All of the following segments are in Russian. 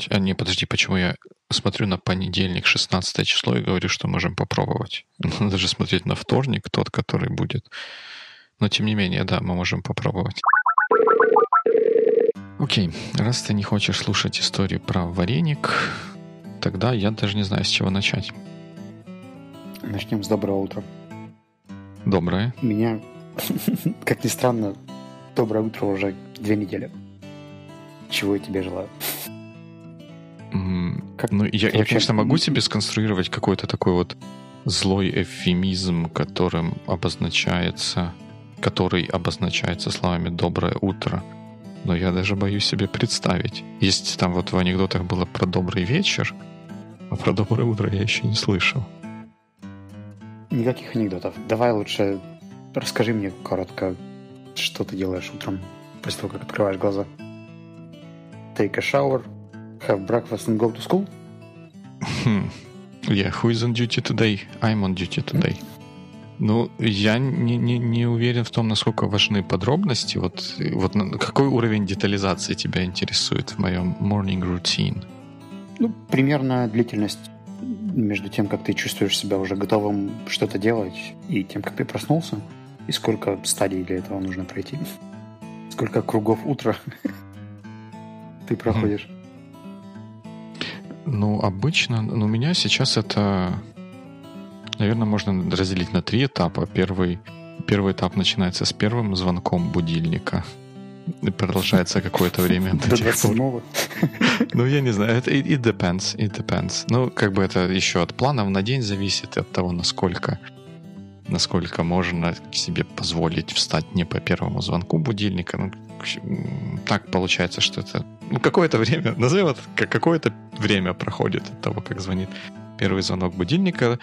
попробовать. А не, подожди, почему я смотрю на понедельник, 16 число, и говорю, что можем попробовать. Надо же смотреть на вторник, тот, который будет. Но тем не менее, да, мы можем попробовать. Окей, раз ты не хочешь слушать историю про вареник, тогда я даже не знаю, с чего начать. Начнем с доброго утра. Доброе. Меня, как ни странно, доброе утро уже две недели. Чего я тебе желаю. Как ну, я, я, конечно, могу себе сконструировать какой-то такой вот злой эвфемизм, которым обозначается, который обозначается словами «доброе утро», но я даже боюсь себе представить. Есть там вот в анекдотах было про «добрый вечер», а про «доброе утро» я еще не слышал. Никаких анекдотов. Давай лучше расскажи мне коротко, что ты делаешь утром после того, как открываешь глаза. Take a shower, have breakfast and go to school? Yeah, who is on duty today? I'm on duty today. Ну, я не, не, не уверен в том, насколько важны подробности. Вот, вот какой уровень детализации тебя интересует в моем morning routine? Ну, примерно длительность между тем, как ты чувствуешь себя уже готовым что-то делать, и тем, как ты проснулся, и сколько стадий для этого нужно пройти. Сколько кругов утра ты проходишь. Ну, обычно, ну, у меня сейчас это, наверное, можно разделить на три этапа. Первый, первый этап начинается с первым звонком будильника. И продолжается какое-то время. До 27 Ну, я не знаю. Это it depends. It depends. Ну, как бы это еще от планов на день зависит, от того, насколько насколько можно себе позволить встать не по первому звонку будильника. Ну, так получается, что это ну, какое-то время, назовем это, как какое-то время проходит от того, как звонит первый звонок будильника,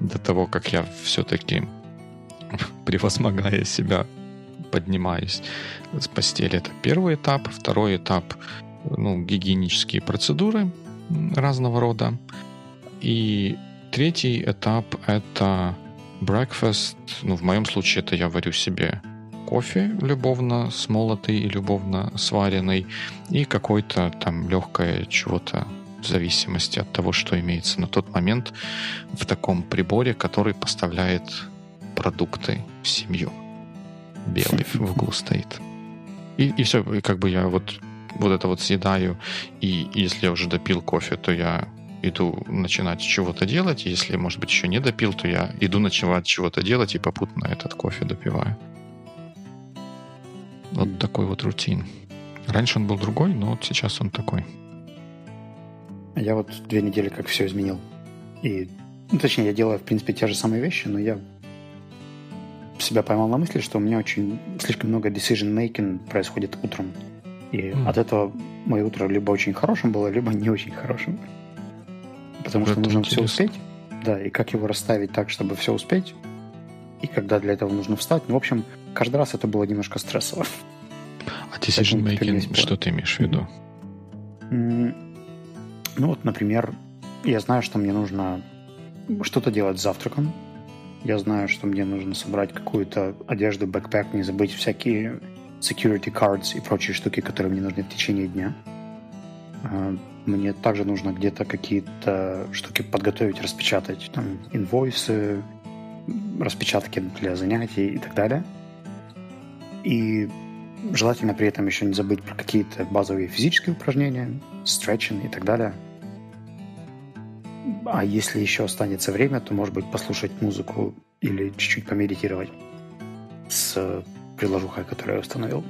до того, как я все-таки, превозмогая себя, поднимаюсь с постели. Это первый этап. Второй этап ну, гигиенические процедуры разного рода. И третий этап — это breakfast. Ну, в моем случае это я варю себе кофе любовно смолотый и любовно сваренный и какой-то там легкое чего-то в зависимости от того, что имеется на тот момент в таком приборе, который поставляет продукты в семью. Белый в углу стоит. И, и все, и как бы я вот, вот это вот съедаю, и если я уже допил кофе, то я иду начинать чего-то делать. Если, может быть, еще не допил, то я иду начинать чего-то делать и попутно этот кофе допиваю. Вот такой вот рутин. Раньше он был другой, но вот сейчас он такой. Я вот две недели как все изменил. И, ну, точнее, я делаю, в принципе, те же самые вещи, но я себя поймал на мысли, что у меня очень слишком много decision-making происходит утром. И mm. от этого мое утро либо очень хорошим было, либо не очень хорошим. Потому Это что нужно интересно. все успеть. Да, и как его расставить так, чтобы все успеть. И когда для этого нужно встать. Ну, в общем, каждый раз это было немножко стрессово. А decision making, что ты имеешь в виду? Ну вот, например, я знаю, что мне нужно что-то делать с завтраком. Я знаю, что мне нужно собрать какую-то одежду, бэкпэк, не забыть всякие security cards и прочие штуки, которые мне нужны в течение дня. А, мне также нужно где-то какие-то штуки подготовить, распечатать, там, инвойсы, распечатки для занятий и так далее. И желательно при этом еще не забыть про какие-то базовые физические упражнения, стретчинг и так далее. А если еще останется время, то, может быть, послушать музыку или чуть-чуть помедитировать с приложухой, которую я установил.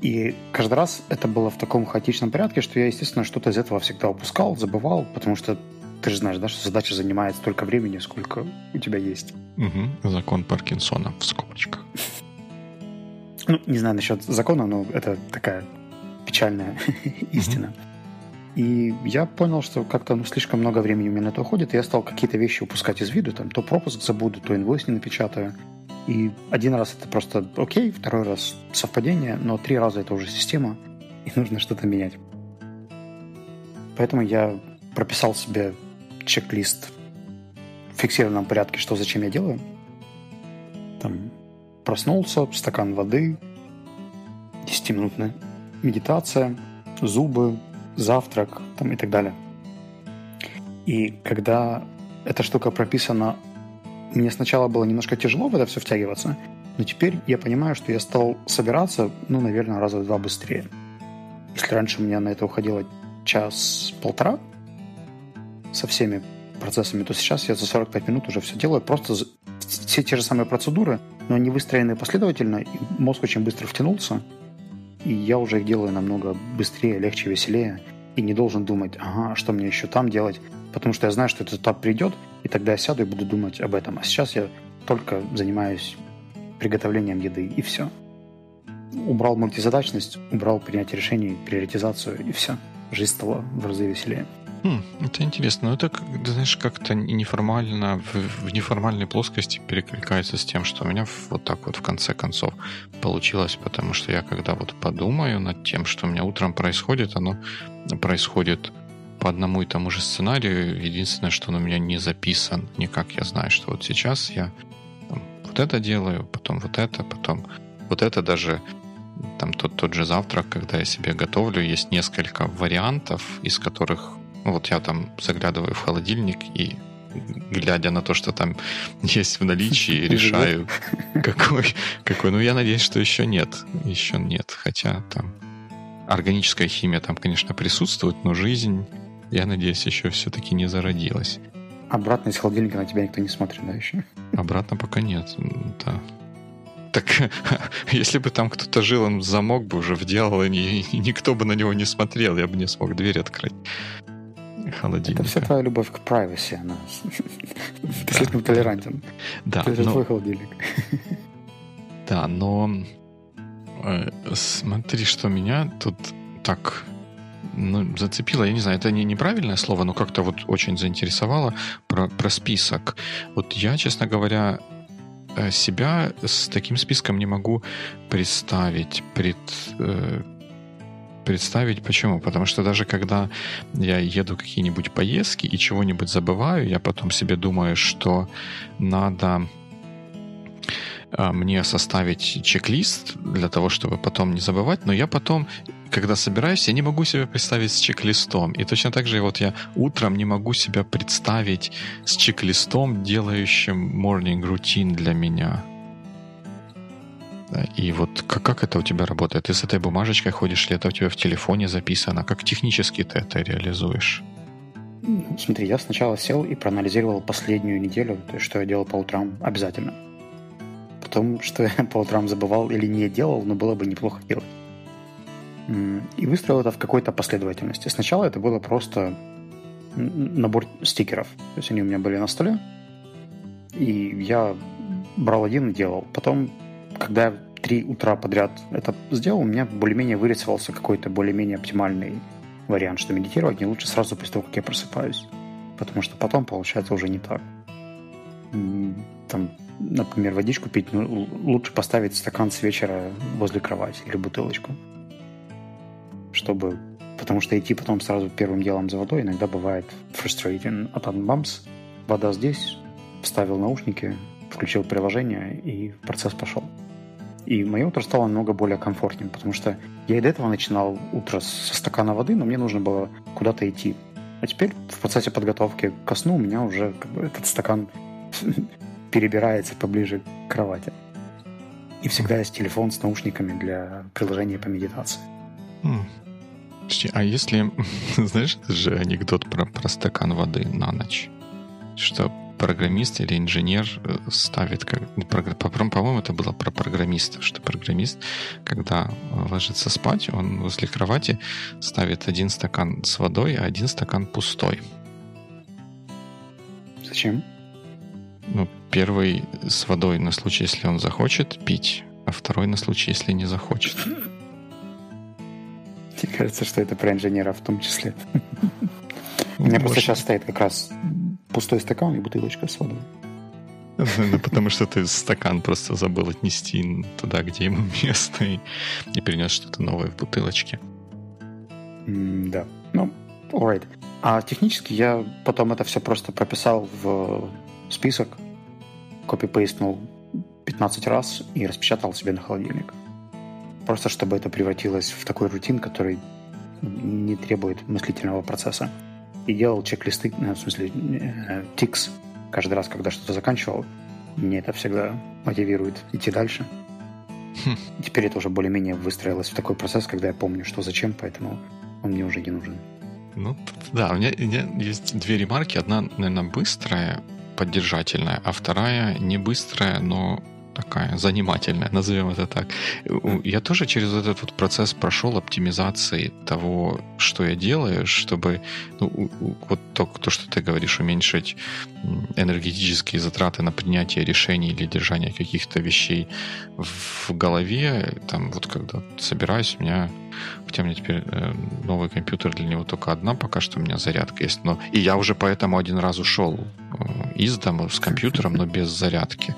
И каждый раз это было в таком хаотичном порядке, что я, естественно, что-то из этого всегда упускал, забывал, потому что ты же знаешь, да, что задача занимает столько времени, сколько у тебя есть. Угу. Закон Паркинсона в скобочках. Ну, не знаю насчет закона, но это такая печальная истина. И я понял, что как-то ну, слишком много времени у меня на это уходит, и я стал какие-то вещи упускать из виду, там, то пропуск забуду, то инвойс не напечатаю. И один раз это просто окей, второй раз совпадение, но три раза это уже система, и нужно что-то менять. Поэтому я прописал себе чек-лист в фиксированном порядке, что зачем я делаю. Там проснулся, стакан воды, 10-минутная медитация, зубы, завтрак там, и так далее. И когда эта штука прописана, мне сначала было немножко тяжело в это все втягиваться, но теперь я понимаю, что я стал собираться, ну, наверное, раза в два быстрее. Если раньше у меня на это уходило час-полтора со всеми процессами, то сейчас я за 45 минут уже все делаю. Просто все те же самые процедуры, но они выстроены последовательно, и мозг очень быстро втянулся, и я уже их делаю намного быстрее, легче, веселее, и не должен думать, ага, что мне еще там делать, потому что я знаю, что этот этап придет, и тогда я сяду и буду думать об этом. А сейчас я только занимаюсь приготовлением еды, и все. Убрал мультизадачность, убрал принятие решений, приоритизацию, и все. Жизнь стала в разы веселее. Хм, это интересно. Ну, это, знаешь, как-то неформально, в, в неформальной плоскости перекликается с тем, что у меня вот так вот в конце концов получилось, потому что я когда вот подумаю над тем, что у меня утром происходит, оно происходит по одному и тому же сценарию. Единственное, что он у меня не записан никак. Я знаю, что вот сейчас я вот это делаю, потом вот это, потом вот это даже там тот, тот же завтрак, когда я себе готовлю, есть несколько вариантов, из которых вот я там заглядываю в холодильник и глядя на то, что там есть в наличии, решаю, какой, какой. Ну, я надеюсь, что еще нет. Еще нет. Хотя там органическая химия там, конечно, присутствует, но жизнь, я надеюсь, еще все-таки не зародилась. Обратно из холодильника на тебя никто не смотрит, да, еще? Обратно пока нет, да. Так если бы там кто-то жил, он замок бы уже вделал, и, и никто бы на него не смотрел, я бы не смог дверь открыть холодильника. Это вся твоя любовь к privacy, она. Ты слишком толерантен. Да. Это твой холодильник. Да, но э, смотри, что меня тут так ну, зацепило, я не знаю, это не неправильное слово, но как-то вот очень заинтересовало про, про список. Вот я, честно говоря, э, себя с таким списком не могу представить, пред, э, представить. Почему? Потому что даже когда я еду какие-нибудь поездки и чего-нибудь забываю, я потом себе думаю, что надо а, мне составить чек-лист для того, чтобы потом не забывать, но я потом, когда собираюсь, я не могу себя представить с чек-листом. И точно так же вот я утром не могу себя представить с чек-листом, делающим morning routine для меня. И вот как, как это у тебя работает? Ты с этой бумажечкой ходишь, ли это у тебя в телефоне записано? Как технически ты это реализуешь? Ну, смотри, я сначала сел и проанализировал последнюю неделю, то есть что я делал по утрам обязательно. Потом, что я по утрам забывал или не делал, но было бы неплохо делать. И выстроил это в какой-то последовательности. Сначала это было просто набор стикеров. То есть они у меня были на столе, и я брал один и делал. Потом когда я три утра подряд это сделал, у меня более-менее вырисовался какой-то более-менее оптимальный вариант, что медитировать не лучше сразу после того, как я просыпаюсь. Потому что потом получается уже не так. Там, например, водичку пить, ну, лучше поставить стакан с вечера возле кровати или бутылочку. Чтобы... Потому что идти потом сразу первым делом за водой иногда бывает frustrating. А там бамс, вода здесь, вставил наушники, включил приложение, и процесс пошел. И мое утро стало намного более комфортным, потому что я и до этого начинал утро со стакана воды, но мне нужно было куда-то идти. А теперь в процессе подготовки ко сну у меня уже как бы, этот стакан перебирается поближе к кровати. И всегда есть телефон с наушниками для приложения по медитации. А если, знаешь, это же анекдот про, про стакан воды на ночь, что программист или инженер э, ставит, как, по-моему, это было про программиста, что программист, когда ложится спать, он возле кровати ставит один стакан с водой, а один стакан пустой. Зачем? Ну, первый с водой на случай, если он захочет пить, а второй на случай, если не захочет. Мне кажется, что это про инженера в том числе. У меня просто сейчас стоит как раз пустой стакан и бутылочка с водой. Ну, потому что ты стакан просто забыл отнести туда, где ему место, и, и перенес что-то новое в бутылочке. Mm, да. Ну, alright. А технически я потом это все просто прописал в список, копипейстнул 15 раз и распечатал себе на холодильник. Просто чтобы это превратилось в такой рутин, который не требует мыслительного процесса. И делал чек-листы, ну, в смысле, э, тикс каждый раз, когда что-то заканчивал. Мне это всегда мотивирует идти дальше. Хм. Теперь это уже более-менее выстроилось в такой процесс, когда я помню, что зачем, поэтому он мне уже не нужен. Ну, да, у меня, у меня есть две ремарки. Одна, наверное, быстрая, поддержательная, а вторая не быстрая, но такая занимательная, назовем это так. Я тоже через этот вот процесс прошел оптимизации того, что я делаю, чтобы ну, вот то, то, что ты говоришь, уменьшить энергетические затраты на принятие решений или держание каких-то вещей в голове. Там вот когда собираюсь, у меня Хотя у меня теперь э, новый компьютер, для него только одна пока что у меня зарядка есть. Но, и я уже поэтому один раз ушел э, из дома с компьютером, но без зарядки.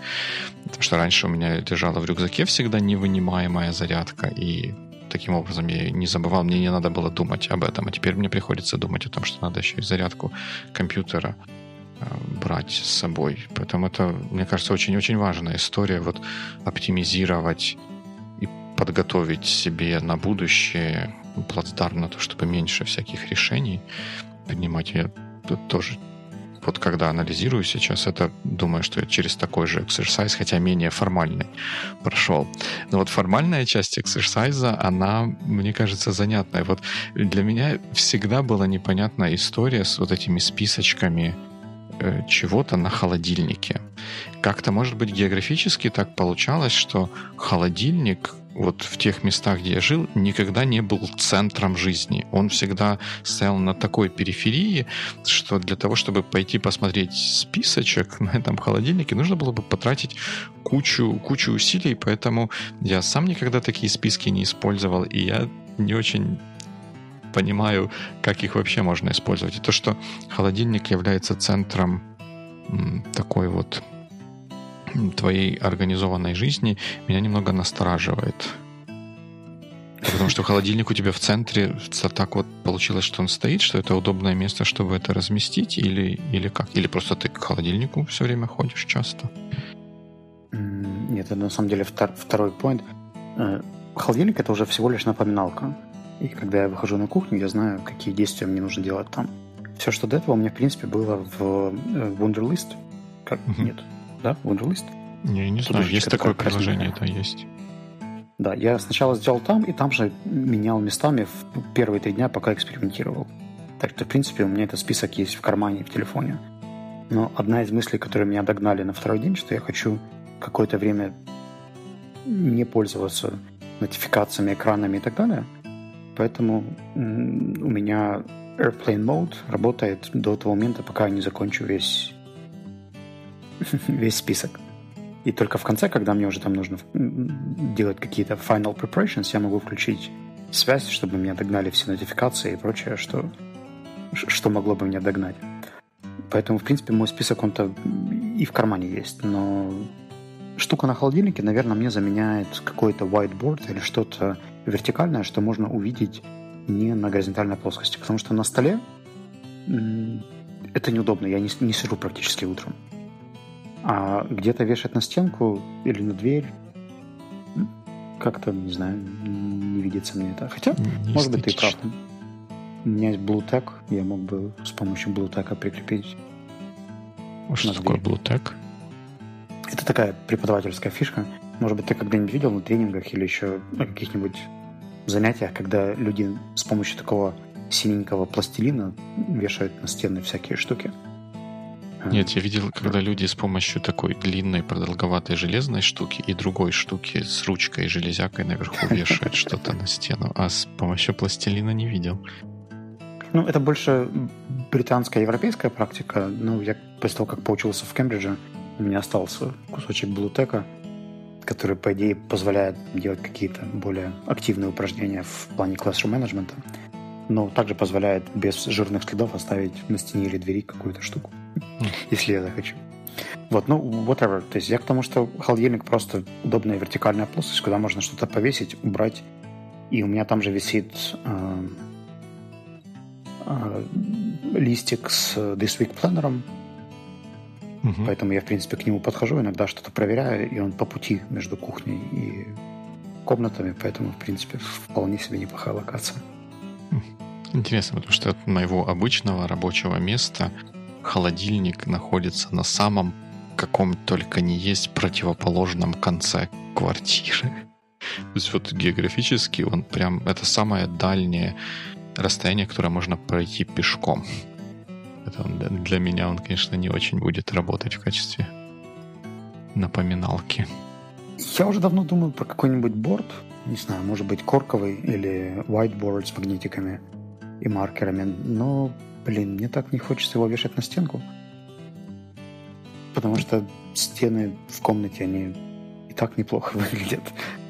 Потому что раньше у меня лежала в рюкзаке всегда невынимаемая зарядка, и таким образом я не забывал, мне не надо было думать об этом. А теперь мне приходится думать о том, что надо еще и зарядку компьютера э, брать с собой. Поэтому это, мне кажется, очень-очень важная история, вот оптимизировать подготовить себе на будущее плацдарм на то, чтобы меньше всяких решений принимать. Я тоже вот когда анализирую сейчас это, думаю, что я через такой же эксерсайз, хотя менее формальный, прошел. Но вот формальная часть эксерсайза, она, мне кажется, занятная. Вот для меня всегда была непонятная история с вот этими списочками э, чего-то на холодильнике. Как-то, может быть, географически так получалось, что холодильник вот в тех местах, где я жил, никогда не был центром жизни. Он всегда стоял на такой периферии, что для того, чтобы пойти посмотреть списочек на этом холодильнике, нужно было бы потратить кучу, кучу усилий, поэтому я сам никогда такие списки не использовал, и я не очень понимаю, как их вообще можно использовать. И то, что холодильник является центром такой вот твоей организованной жизни меня немного настораживает. Потому что холодильник у тебя в центре так вот получилось, что он стоит, что это удобное место, чтобы это разместить, или, или как? Или просто ты к холодильнику все время ходишь часто? Нет, это на самом деле втор, второй point. Э, холодильник это уже всего лишь напоминалка. И когда я выхожу на кухню, я знаю, какие действия мне нужно делать там. Все, что до этого у меня, в принципе, было в э, Wunderlist. Как? Uh-huh. Нет, да, Wunderlist? Не, не знаю, есть такое приложение, это есть. Да, я сначала сделал там, и там же менял местами в первые три дня, пока экспериментировал. Так что, в принципе, у меня этот список есть в кармане, в телефоне. Но одна из мыслей, которые меня догнали на второй день, что я хочу какое-то время не пользоваться нотификациями, экранами и так далее. Поэтому у меня Airplane Mode работает до того момента, пока я не закончу весь весь список. И только в конце, когда мне уже там нужно делать какие-то final preparations, я могу включить связь, чтобы меня догнали все нотификации и прочее, что, что могло бы меня догнать. Поэтому, в принципе, мой список, он-то и в кармане есть. Но штука на холодильнике, наверное, мне заменяет какой-то whiteboard или что-то вертикальное, что можно увидеть не на горизонтальной плоскости. Потому что на столе это неудобно. Я не, не сижу практически утром. А где-то вешать на стенку или на дверь как-то, не знаю, не видится мне это. Хотя, не может быть, ты прав. У меня есть Bluetech, я мог бы с помощью Bluetech прикрепить. А что такое Bluetech? Это такая преподавательская фишка. Может быть, ты когда-нибудь видел на тренингах или еще на каких-нибудь занятиях, когда люди с помощью такого синенького пластилина вешают на стены всякие штуки. Нет, я видел, когда люди с помощью такой длинной продолговатой железной штуки и другой штуки с ручкой и железякой наверху вешают что-то на стену, а с помощью пластилина не видел. Ну, это больше британская, европейская практика. Ну, я после того, как поучился в Кембридже, у меня остался кусочек блутека, который, по идее, позволяет делать какие-то более активные упражнения в плане classroom менеджмента но также позволяет без жирных следов оставить на стене или двери какую-то штуку, mm. если я захочу. Вот, ну, whatever. То есть я к тому, что холодильник просто удобная вертикальная плоскость, куда можно что-то повесить, убрать. И у меня там же висит э, э, листик с This Week планером. Угу. Поэтому я, в принципе, к нему подхожу, иногда что-то проверяю, и он по пути между кухней и комнатами, поэтому, в принципе, вполне себе неплохая локация. Интересно, потому что от моего обычного рабочего места холодильник находится на самом каком только не есть противоположном конце квартиры. То есть вот географически он прям... Это самое дальнее расстояние, которое можно пройти пешком. Это для меня он, конечно, не очень будет работать в качестве напоминалки. Я уже давно думаю про какой-нибудь борт. Не знаю, может быть, корковый или whiteboard с магнитиками и маркерами. Но, блин, мне так не хочется его вешать на стенку. Потому что стены в комнате, они и так неплохо выглядят.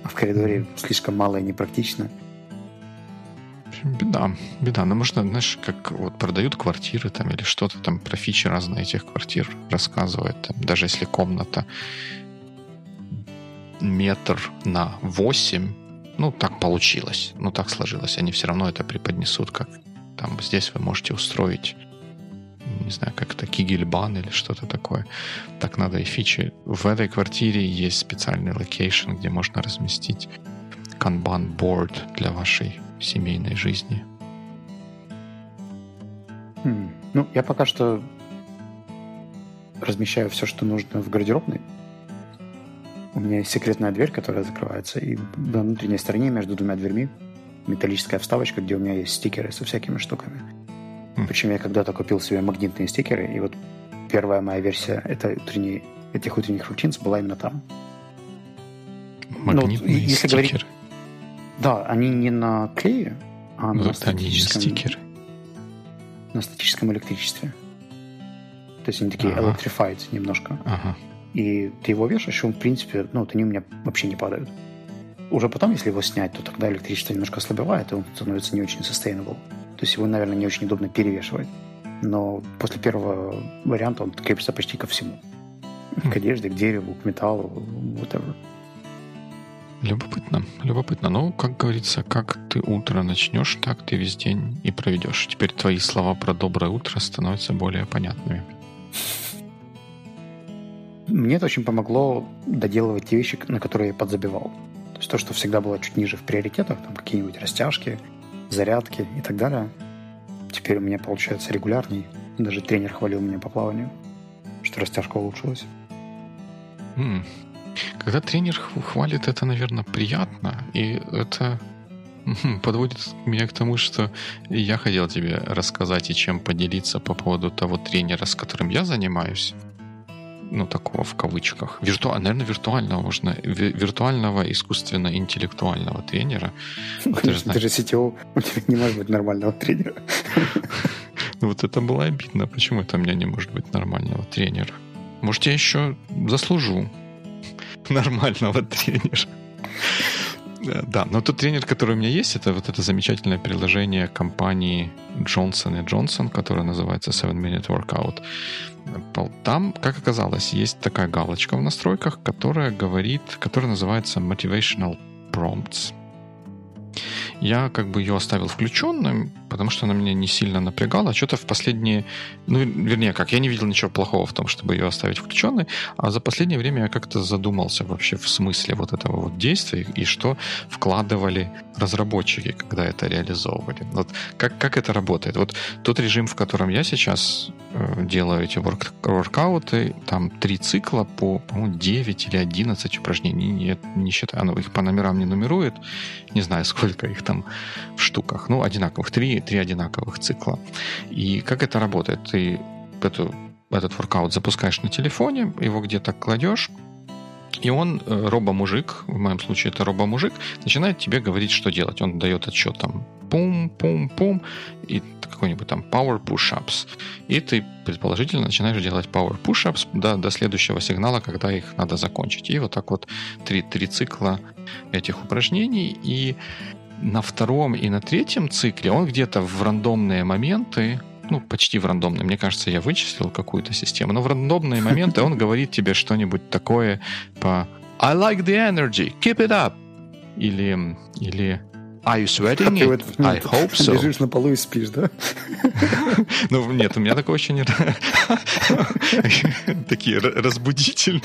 А в коридоре слишком мало и непрактично. Беда, беда. Ну, можно, знаешь, как вот продают квартиры там или что-то там про фичи разные этих квартир рассказывают. Там, даже если комната метр на 8, ну, так получилось, ну, так сложилось. Они все равно это преподнесут, как там здесь вы можете устроить не знаю, как это, кигельбан или что-то такое. Так надо и фичи. В этой квартире есть специальный location, где можно разместить kanban board для вашей семейной жизни. Хм. Ну, я пока что размещаю все, что нужно в гардеробной. У меня есть секретная дверь, которая закрывается, и на внутренней стороне между двумя дверьми металлическая вставочка, где у меня есть стикеры со всякими штуками. Mm. Причем я когда-то купил себе магнитные стикеры, и вот первая моя версия это утренней, этих утренних рутинс была именно там. Магнитные ну, если стикеры? Говорить, да, они не на клее, а ну, на статическом... стикеры. На статическом электричестве. То есть они такие ага. electrified немножко. Ага. И ты его вешаешь, и он, в принципе, ну, вот они у меня вообще не падают. Уже потом, если его снять, то тогда электричество немножко ослабевает, и он становится не очень sustainable. То есть его, наверное, не очень удобно перевешивать. Но после первого варианта он крепится почти ко всему. К одежде, к дереву, к металлу, whatever. Любопытно, любопытно. Ну, как говорится, как ты утро начнешь, так ты весь день и проведешь. Теперь твои слова про доброе утро становятся более понятными. Мне это очень помогло доделывать те вещи, на которые я подзабивал. То есть то, что всегда было чуть ниже в приоритетах, там какие-нибудь растяжки, зарядки и так далее, теперь у меня получается регулярней. Даже тренер хвалил меня по плаванию, что растяжка улучшилась. Когда тренер хвалит, это, наверное, приятно, и это подводит меня к тому, что я хотел тебе рассказать и чем поделиться по поводу того тренера, с которым я занимаюсь. Ну, такого в кавычках. Вирту... Наверное, виртуального можно. Виртуального искусственно-интеллектуального тренера. Ты же, ты же CTO, у тебя не может быть нормального тренера. Ну, вот это было обидно. Почему это у меня не может быть нормального тренера? Может, я еще заслужу нормального тренера. Да, но тот тренер, который у меня есть, это вот это замечательное приложение компании Johnson Johnson, которое называется Seven Minute Workout. Там, как оказалось, есть такая галочка в настройках, которая говорит, которая называется Motivational Prompts. Я как бы ее оставил включенным, потому что она меня не сильно напрягала. Что-то в последние... Ну, вернее, как, я не видел ничего плохого в том, чтобы ее оставить включенной, а за последнее время я как-то задумался вообще в смысле вот этого вот действия и что вкладывали разработчики, когда это реализовывали. Вот как, как это работает? Вот тот режим, в котором я сейчас делаю эти ворк, воркауты, там три цикла по, по-моему, 9 или 11 упражнений, не, не считаю, оно их по номерам не нумерует, не знаю, сколько их там в штуках, ну, одинаковых, три, три одинаковых цикла. И как это работает? Ты эту, этот воркаут запускаешь на телефоне, его где-то кладешь, и он, э, робо-мужик, в моем случае это робо-мужик, начинает тебе говорить, что делать. Он дает отчет там пум-пум-пум, и какой-нибудь там power push-ups. И ты, предположительно, начинаешь делать power push-ups до, до следующего сигнала, когда их надо закончить. И вот так вот три, три цикла этих упражнений. И на втором и на третьем цикле он где-то в рандомные моменты ну, почти в рандомные. Мне кажется, я вычислил какую-то систему. Но в рандомные моменты он говорит тебе что-нибудь такое по I like the energy, keep it up. Или, или Are you sweating it? I hope so. Лежишь на полу и спишь, да? Ну, нет, у меня такого еще нет. Такие разбудительные.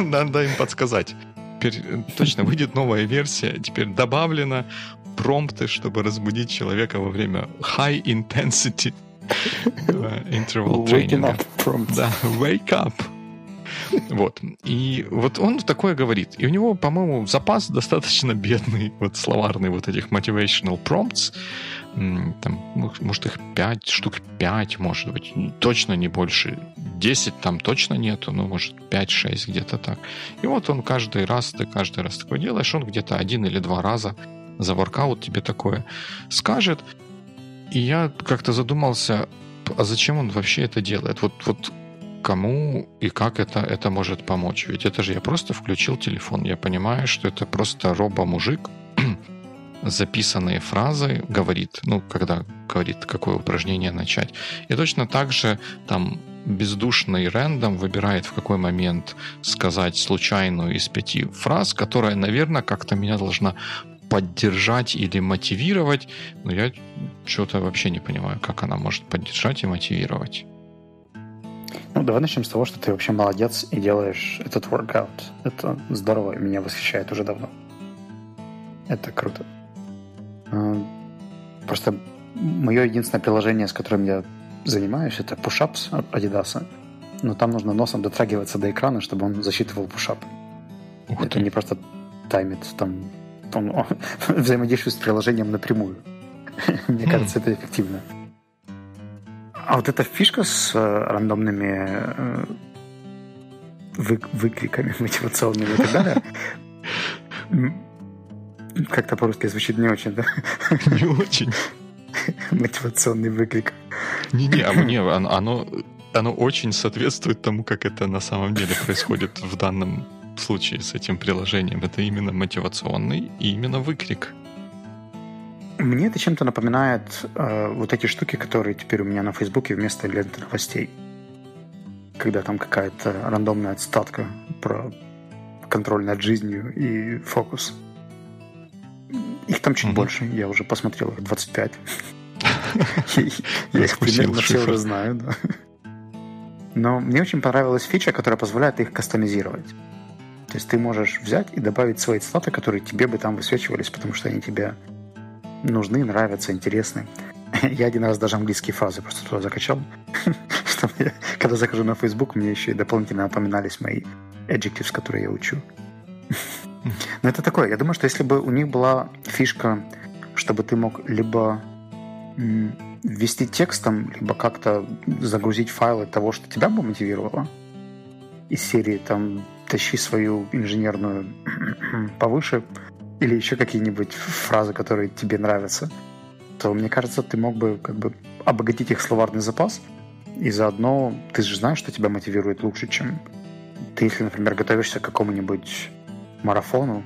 Надо им подсказать. теперь точно выйдет новая версия. Теперь добавлено промпты, чтобы разбудить человека во время high intensity interval тренинга. Да, wake up. Вот. И вот он такое говорит. И у него, по-моему, запас достаточно бедный, вот словарный вот этих motivational prompts. Там, может, их 5, штук 5, может быть. Точно не больше. 10 там точно нету, но, может, 5-6 где-то так. И вот он каждый раз, ты каждый раз такое делаешь, он где-то один или два раза за воркаут тебе такое скажет. И я как-то задумался, а зачем он вообще это делает? Вот, вот кому и как это, это может помочь. Ведь это же я просто включил телефон. Я понимаю, что это просто робо-мужик, записанные фразы говорит, ну, когда говорит, какое упражнение начать. И точно так же там бездушный рендом выбирает, в какой момент сказать случайную из пяти фраз, которая, наверное, как-то меня должна поддержать или мотивировать, но я что-то вообще не понимаю, как она может поддержать и мотивировать. Ну, давай начнем с того, что ты вообще молодец и делаешь этот workout. Это здорово, и меня восхищает уже давно. Это круто. А, просто мое единственное приложение, с которым я занимаюсь, это push-ups от Adidas. Но там нужно носом дотрагиваться до экрана, чтобы он засчитывал push-up. Это не просто таймит, там он, он взаимодействует с приложением напрямую. Мне кажется, это эффективно. А вот эта фишка с э, рандомными э, вы, выкриками мотивационными и так далее, как-то по-русски звучит не очень, да? Не очень. Мотивационный выкрик. Не-не, а не, оно, оно очень соответствует тому, как это на самом деле происходит в данном случае с этим приложением. Это именно мотивационный и именно выкрик. Мне это чем-то напоминает э, вот эти штуки, которые теперь у меня на Фейсбуке вместо ленты новостей. Когда там какая-то рандомная отстатка про контроль над жизнью и фокус. Их там чуть больше, я уже посмотрел, их 25. Я их примерно все уже знаю, Но мне очень понравилась фича, которая позволяет их кастомизировать. То есть ты можешь взять и добавить свои статы, которые тебе бы там высвечивались, потому что они тебе нужны, нравятся, интересны. Я один раз даже английские фразы просто туда закачал, когда захожу на Facebook, мне еще и дополнительно напоминались мои adjectives, которые я учу. Но это такое. Я думаю, что если бы у них была фишка, чтобы ты мог либо ввести текстом, либо как-то загрузить файлы того, что тебя бы мотивировало, из серии там тащи свою инженерную повыше или еще какие-нибудь фразы, которые тебе нравятся, то, мне кажется, ты мог бы как бы обогатить их словарный запас, и заодно ты же знаешь, что тебя мотивирует лучше, чем ты, если, например, готовишься к какому-нибудь марафону,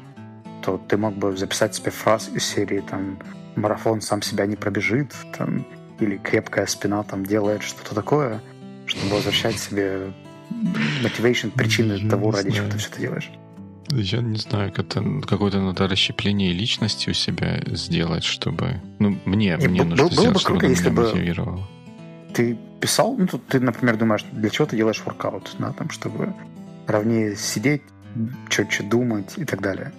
то ты мог бы записать себе фраз из серии там «марафон сам себя не пробежит», там, или «крепкая спина там делает что-то такое», чтобы возвращать себе мотивейшн, причины я того, ради чего ты все это делаешь? Я не знаю, как какое-то надо расщепление личности у себя сделать, чтобы... Ну, мне, и мне нужно было сделать, бы чтобы круто, если бы мотивировало. Ты писал, ну, тут ты, например, думаешь, для чего ты делаешь воркаут, да, там, чтобы ровнее сидеть, четче думать и так далее.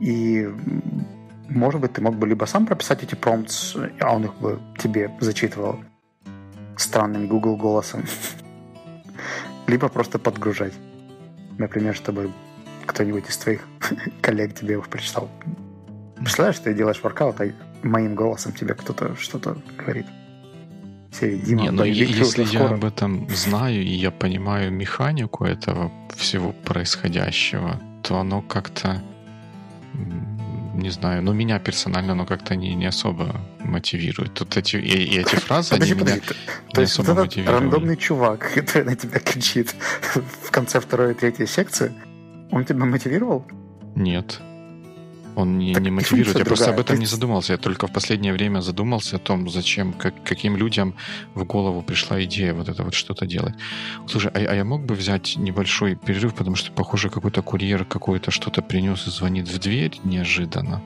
И может быть, ты мог бы либо сам прописать эти промптс, а он их бы тебе зачитывал странным Google голосом, либо просто подгружать. Например, чтобы кто-нибудь из твоих коллег тебе его прочитал. Представляешь, ты делаешь воркаут, а моим голосом тебе кто-то что-то говорит. Дима, Не, но если я об этом знаю и я понимаю механику этого всего происходящего, то оно как-то не знаю, но меня персонально оно как-то не, не особо мотивирует. Тут эти, и, и эти фразы, подожди, они подожди, меня то, не есть особо этот рандомный чувак, который на тебя кричит в конце второй и третьей секции, он тебя мотивировал? Нет. Он не, не мотивирует. Я просто об этом Ты... не задумался. Я только в последнее время задумался о том, зачем, как, каким людям в голову пришла идея вот это вот что-то делать. Слушай, а, а я мог бы взять небольшой перерыв, потому что, похоже, какой-то курьер какой-то что-то принес и звонит в дверь неожиданно.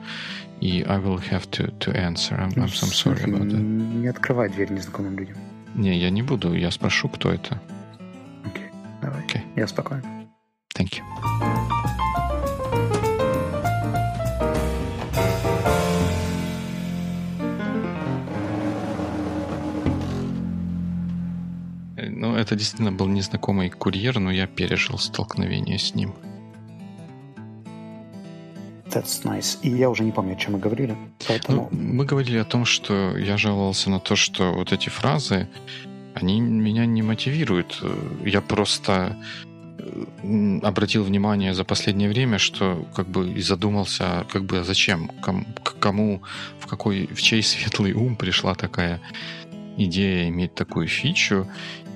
И I will have to, to answer. I'm, I'm so sorry about that. Не открывай дверь незнакомым людям. Не, я не буду. Я спрошу, кто это. Окей, okay, давай. Okay. Я спокоен. Thank you. Это действительно был незнакомый курьер, но я пережил столкновение с ним. That's nice. И я уже не помню, о чем мы говорили. Поэтому... Ну, мы говорили о том, что я жаловался на то, что вот эти фразы, они меня не мотивируют. Я просто э, обратил внимание за последнее время, что как бы и задумался, как бы зачем, кому, кому в какой, в чей светлый ум пришла такая идея иметь такую фичу,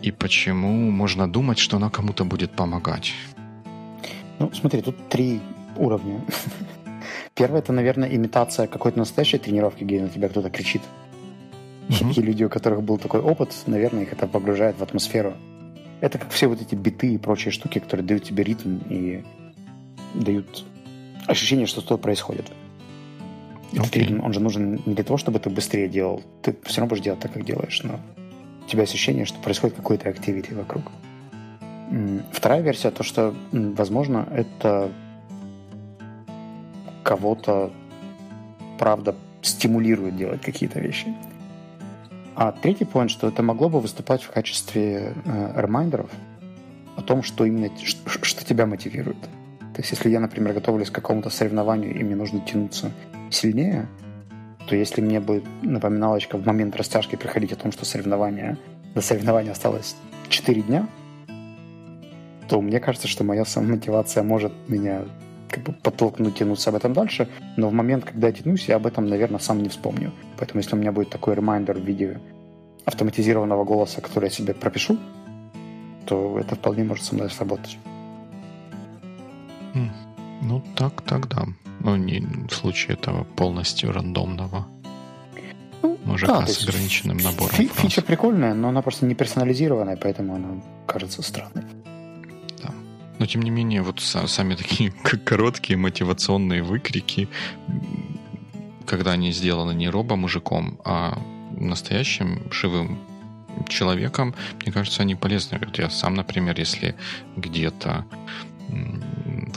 и почему можно думать, что она кому-то будет помогать. Ну, смотри, тут три уровня. Первое, это, наверное, имитация какой-то настоящей тренировки, где на тебя кто-то кричит. Mm-hmm. И люди, у которых был такой опыт, наверное, их это погружает в атмосферу. Это как все вот эти биты и прочие штуки, которые дают тебе ритм и дают ощущение, что что-то происходит. Okay. Этот ритм, он же нужен не для того, чтобы ты быстрее делал. Ты все равно будешь делать так, как делаешь, но тебя ощущение, что происходит какой-то активити вокруг. Вторая версия, то, что, возможно, это кого-то, правда, стимулирует делать какие-то вещи. А третий point, что это могло бы выступать в качестве э, ремайдеров о том, что именно что, что тебя мотивирует. То есть, если я, например, готовлюсь к какому-то соревнованию, и мне нужно тянуться сильнее, то если мне будет напоминалочка в момент растяжки приходить о том, что соревнование, до соревнования осталось 4 дня, то мне кажется, что моя самомотивация может меня как бы подтолкнуть тянуться об этом дальше, но в момент, когда я тянусь, я об этом, наверное, сам не вспомню. Поэтому если у меня будет такой ремайдер в виде автоматизированного голоса, который я себе пропишу, то это вполне может со мной сработать. Ну, так, тогда. Ну, не в случае этого полностью рандомного ну, мужика да, с ограниченным набором фи-. Фича прикольная, но она просто не персонализированная, поэтому она кажется странной. Да. Но тем не менее, вот сами такие короткие мотивационные выкрики, когда они сделаны не робо-мужиком, а настоящим живым человеком, мне кажется, они полезны. Вот я сам, например, если где-то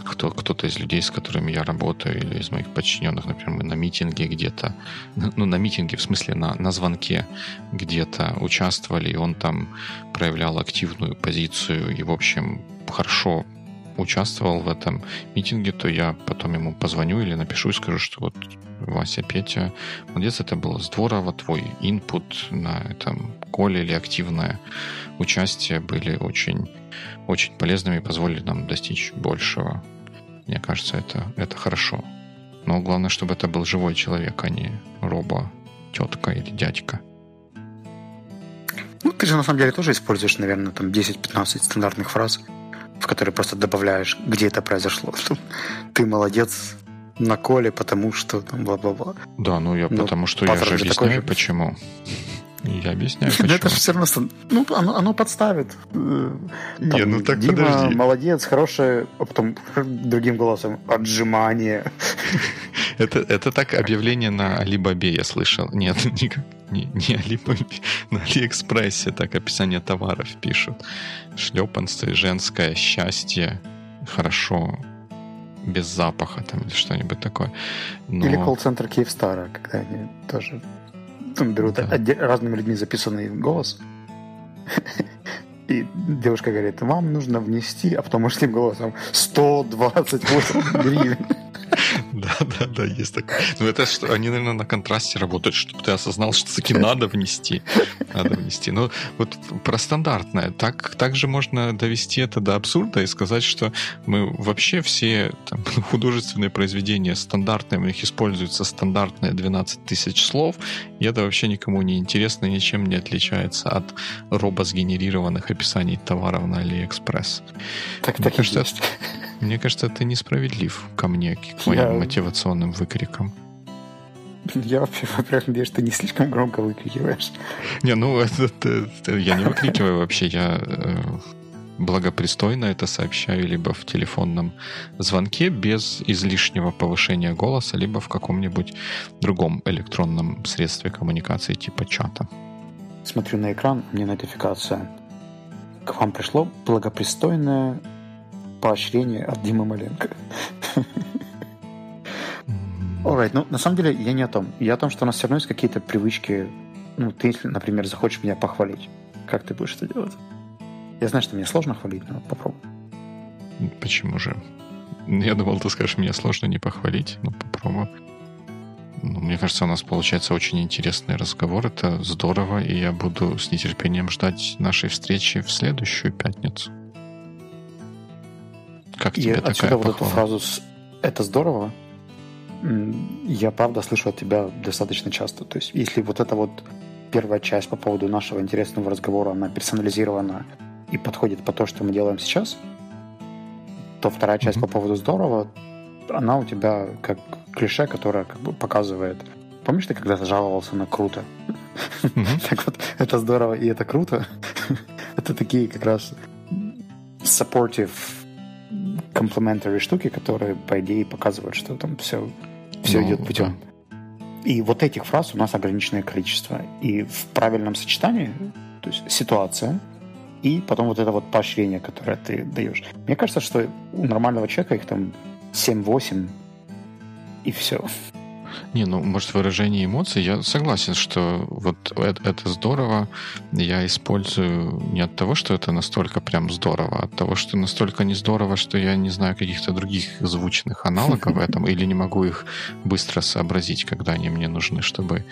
кто, кто-то из людей, с которыми я работаю, или из моих подчиненных, например, мы на митинге где-то, ну, на митинге, в смысле, на, на звонке где-то участвовали, и он там проявлял активную позицию и, в общем, хорошо участвовал в этом митинге, то я потом ему позвоню или напишу и скажу, что вот Вася, Петя, молодец, это было здорово, твой инпут на этом коле или активное участие были очень, очень полезными и позволили нам достичь большего. Мне кажется, это, это хорошо. Но главное, чтобы это был живой человек, а не робо, тетка или дядька. Ну, ты же на самом деле тоже используешь, наверное, там 10-15 стандартных фраз, в которые просто добавляешь, где это произошло. Ты молодец на коле, потому что там бла-бла-бла. Да, ну я ну, потому что я же объясняю, же. почему. Я объясняю, почему. это же все равно... Ну, оно, оно подставит. Э, там, Не, ну так Дима, подожди. молодец, хорошее... А потом другим голосом отжимание. Это, это так объявление на Алибабе я слышал. Нет, не, не, не Алибабе. На Алиэкспрессе так описание товаров пишут. Шлепанцы, женское счастье, хорошо, без запаха там или что-нибудь такое. Но... Или колл-центр Киевстара, когда они тоже там берут да. разными людьми записанный голос. И девушка говорит, вам нужно внести, а потом мужским голосом 128 гривен. Да, да, да, есть такое. Ну, это что, они, наверное, на контрасте работают, чтобы ты осознал, что таки надо внести. Надо внести. Но вот про стандартное. Так, так же можно довести это до абсурда и сказать, что мы вообще все там, художественные произведения стандартные, у них используются стандартные 12 тысяч слов, и это вообще никому не интересно, ничем не отличается от робосгенерированных описаний товаров на Алиэкспресс. Так, так и есть. Мне кажется, ты несправедлив ко мне, к моим я... мотивационным выкрикам. Я вообще, во-первых, надеюсь, ты не слишком громко выкрикиваешь. Не, ну, это, это, это, я не выкрикиваю вообще, я э, благопристойно это сообщаю либо в телефонном звонке без излишнего повышения голоса, либо в каком-нибудь другом электронном средстве коммуникации типа чата. Смотрю на экран, мне нотификация. К вам пришло благопристойное поощрение от Димы Маленко. Alright, ну, на самом деле, я не о том. Я о том, что у нас все равно есть какие-то привычки. Ну, ты, например, захочешь меня похвалить, как ты будешь это делать? Я знаю, что мне сложно хвалить, но попробуй. Почему же? Я думал, ты скажешь, мне сложно не похвалить. Ну, попробую. Ну, мне кажется, у нас получается очень интересный разговор. Это здорово, и я буду с нетерпением ждать нашей встречи в следующую пятницу. Как тебе и такая отсюда похвала? вот эту фразу «это здорово» я правда слышу от тебя достаточно часто. То есть если вот эта вот первая часть по поводу нашего интересного разговора, она персонализирована и подходит по то, что мы делаем сейчас, то вторая часть mm-hmm. по поводу здорово, она у тебя как клише, которое как бы показывает. Помнишь, ты когда-то жаловался на круто? Mm-hmm. так вот, это здорово и это круто. это такие как раз supportive complimentary штуки, которые, по идее, показывают, что там все, все ну, идет путем. Да. И вот этих фраз у нас ограниченное количество. И в правильном сочетании, то есть ситуация, и потом вот это вот поощрение, которое ты даешь. Мне кажется, что у нормального человека их там 7-8, и все. Не, ну, может, выражение эмоций, я согласен, что вот это, это здорово. Я использую не от того, что это настолько прям здорово, а от того, что настолько не здорово, что я не знаю каких-то других звучных аналогов этом, или не могу их быстро сообразить, когда они мне нужны, чтобы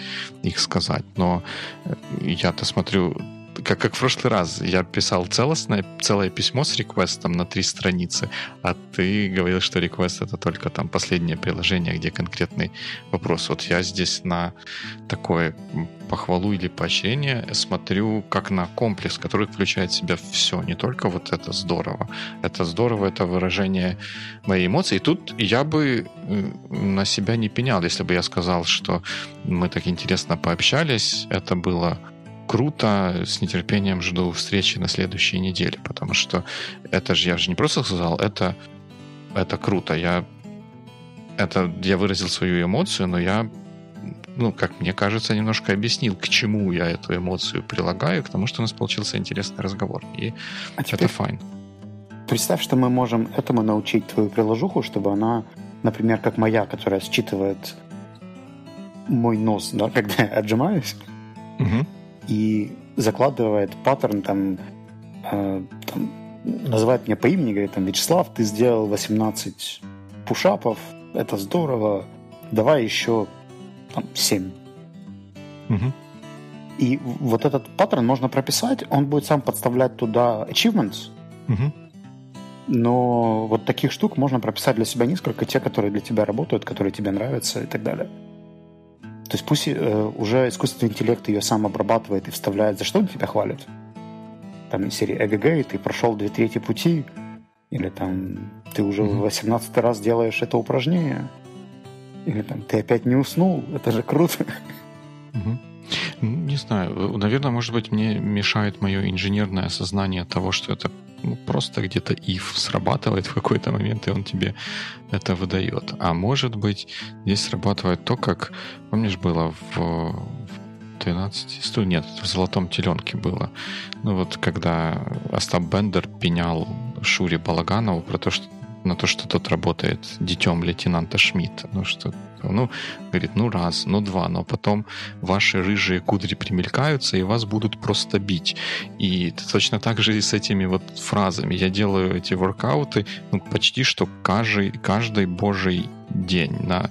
их сказать. Но э, я-то смотрю как, как в прошлый раз, я писал целостное, целое письмо с реквестом на три страницы, а ты говорил, что реквест это только там последнее приложение, где конкретный вопрос. Вот я здесь на такое похвалу или поощрение смотрю как на комплекс, который включает в себя все, не только вот это здорово. Это здорово, это выражение моей эмоции. И тут я бы на себя не пенял, если бы я сказал, что мы так интересно пообщались, это было круто, с нетерпением жду встречи на следующей неделе, потому что это же, я же не просто сказал, это, это круто. Я, это, я выразил свою эмоцию, но я, ну, как мне кажется, немножко объяснил, к чему я эту эмоцию прилагаю, к тому, что у нас получился интересный разговор. И а это fine. Представь, что мы можем этому научить твою приложуху, чтобы она, например, как моя, которая считывает мой нос, да, когда я отжимаюсь, угу и закладывает паттерн там, э, там называет меня по имени, говорит там, Вячеслав, ты сделал 18 пушапов, это здорово, давай еще там 7. Угу. И вот этот паттерн можно прописать, он будет сам подставлять туда achievements, угу. но вот таких штук можно прописать для себя несколько, те, которые для тебя работают, которые тебе нравятся и так далее. То есть пусть э, уже искусственный интеллект ее сам обрабатывает и вставляет, за что он тебя хвалит. Там из серии эгг, ты прошел две трети пути, или там ты уже mm-hmm. 18 раз делаешь это упражнение, или там ты опять не уснул, это же круто. Mm-hmm. Не знаю, наверное, может быть, мне мешает мое инженерное осознание того, что это ну, просто где-то if срабатывает в какой-то момент, и он тебе это выдает. А может быть, здесь срабатывает то, как, помнишь, было в, в 12 сту нет, в «Золотом теленке» было. Ну вот, когда Остап Бендер пенял Шуре Балаганову про то, что на то, что тот работает детем лейтенанта Шмидта. Ну, что, ну, говорит, ну раз, ну два, но потом ваши рыжие кудри примелькаются, и вас будут просто бить. И точно так же и с этими вот фразами. Я делаю эти воркауты ну, почти что каждый, каждый божий день. На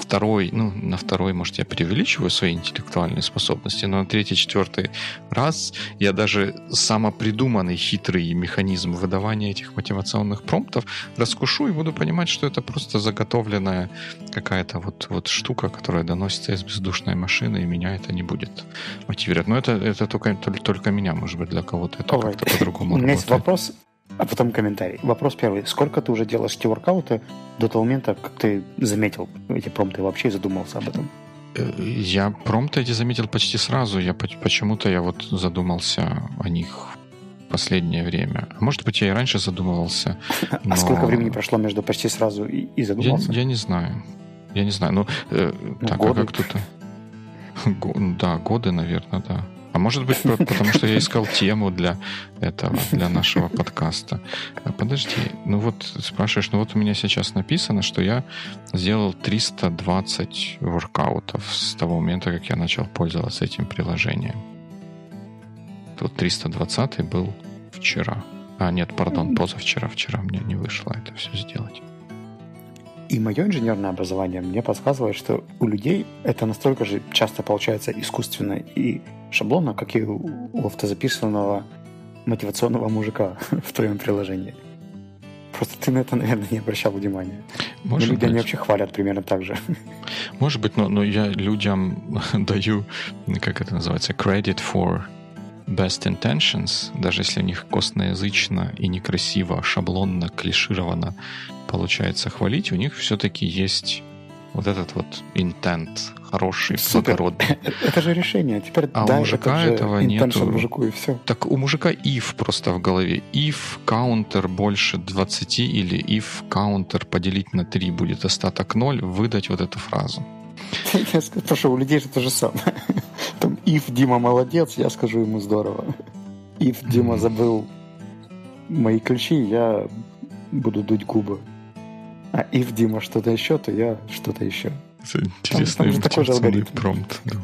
второй, ну, на второй, может, я преувеличиваю свои интеллектуальные способности, но на третий, четвертый раз я даже самопридуманный хитрый механизм выдавания этих мотивационных промптов раскушу и буду понимать, что это просто заготовленная какая-то вот, вот штука, которая доносится из бездушной машины, и меня это не будет мотивировать. Но это, это только, только меня, может быть, для кого-то это как-то по-другому У меня есть вопрос а потом комментарий. Вопрос первый. Сколько ты уже делаешь эти воркауты до того момента, как ты заметил эти промпты вообще задумался об этом? Э, я промпты эти заметил почти сразу. Я почему-то я вот задумался о них в последнее время. А может быть, я и раньше задумывался. А но... А сколько времени прошло между почти сразу и, и задумался? Я, я не знаю. Я не знаю. Ну, э, ну так, годы. а как тут? Да, годы, наверное, да. А может быть, потому что я искал тему для этого, для нашего подкаста. А подожди, ну вот спрашиваешь, ну вот у меня сейчас написано, что я сделал 320 воркаутов с того момента, как я начал пользоваться этим приложением. Тут 320 был вчера. А, нет, пардон, позавчера. Вчера мне не вышло это все сделать. И мое инженерное образование мне подсказывает, что у людей это настолько же часто получается искусственно и шаблонно, как и у автозаписанного мотивационного мужика в твоем приложении. Просто ты на это, наверное, не обращал внимания. Может но люди, быть. они вообще хвалят примерно так же. Может быть, но, но я людям даю, как это называется, credit for best intentions, даже если у них костноязычно и некрасиво, шаблонно, клишировано получается хвалить, у них все-таки есть вот этот вот интент хороший, Супер. благородный. Это же решение. Теперь а у мужика этого мужику и все. Так у мужика if просто в голове. If counter больше 20 или if counter поделить на 3 будет остаток 0, выдать вот эту фразу. Я скажу, потому что у людей же то же самое. If Дима молодец, я скажу ему здорово. If Дима забыл мои ключи, я буду дуть губы. А if Дима что-то еще, то я что-то еще. Это интересный там, там же промпт. Да.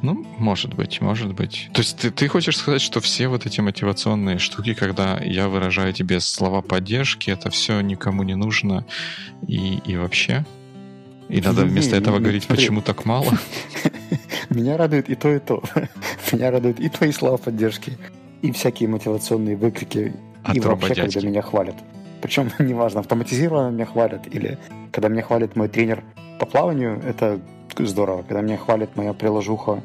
Ну, может быть, может быть. То есть ты, ты хочешь сказать, что все вот эти мотивационные штуки, когда я выражаю тебе слова поддержки, это все никому не нужно и, и вообще? И надо вместо этого говорить, почему так мало? Меня радует и то, и то. Меня радуют и твои слова поддержки, и всякие мотивационные выкрики, и вообще, когда меня хвалят. Причем, неважно, автоматизированно меня хвалят или когда меня хвалит мой тренер по плаванию, это здорово. Когда меня хвалит моя приложуха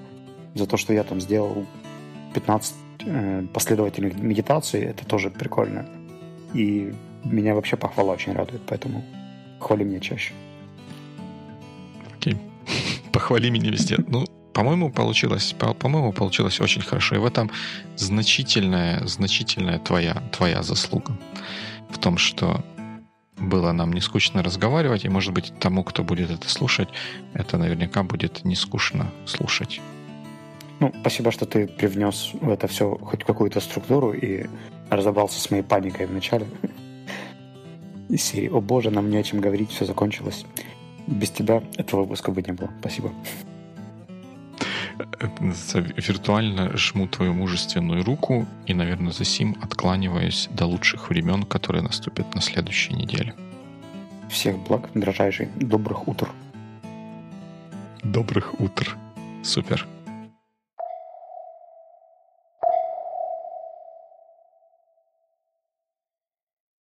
за то, что я там сделал 15 э, последовательных медитаций, это тоже прикольно. И меня вообще похвала очень радует, поэтому хвали меня чаще. Похвали меня везде. Ну, по-моему, получилось, по- по-моему, получилось очень хорошо. И в этом значительная, значительная твоя, твоя заслуга в том, что было нам не скучно разговаривать, и, может быть, тому, кто будет это слушать, это наверняка будет не скучно слушать. Ну, спасибо, что ты привнес в это все хоть какую-то структуру и разобрался с моей паникой в начале. Из серии «О боже, нам не о чем говорить, все закончилось». Без тебя этого выпуска бы не было. Спасибо виртуально жму твою мужественную руку и, наверное, за сим откланиваюсь до лучших времен, которые наступят на следующей неделе. Всех благ, дрожайший. Добрых утр. Добрых утр. Супер.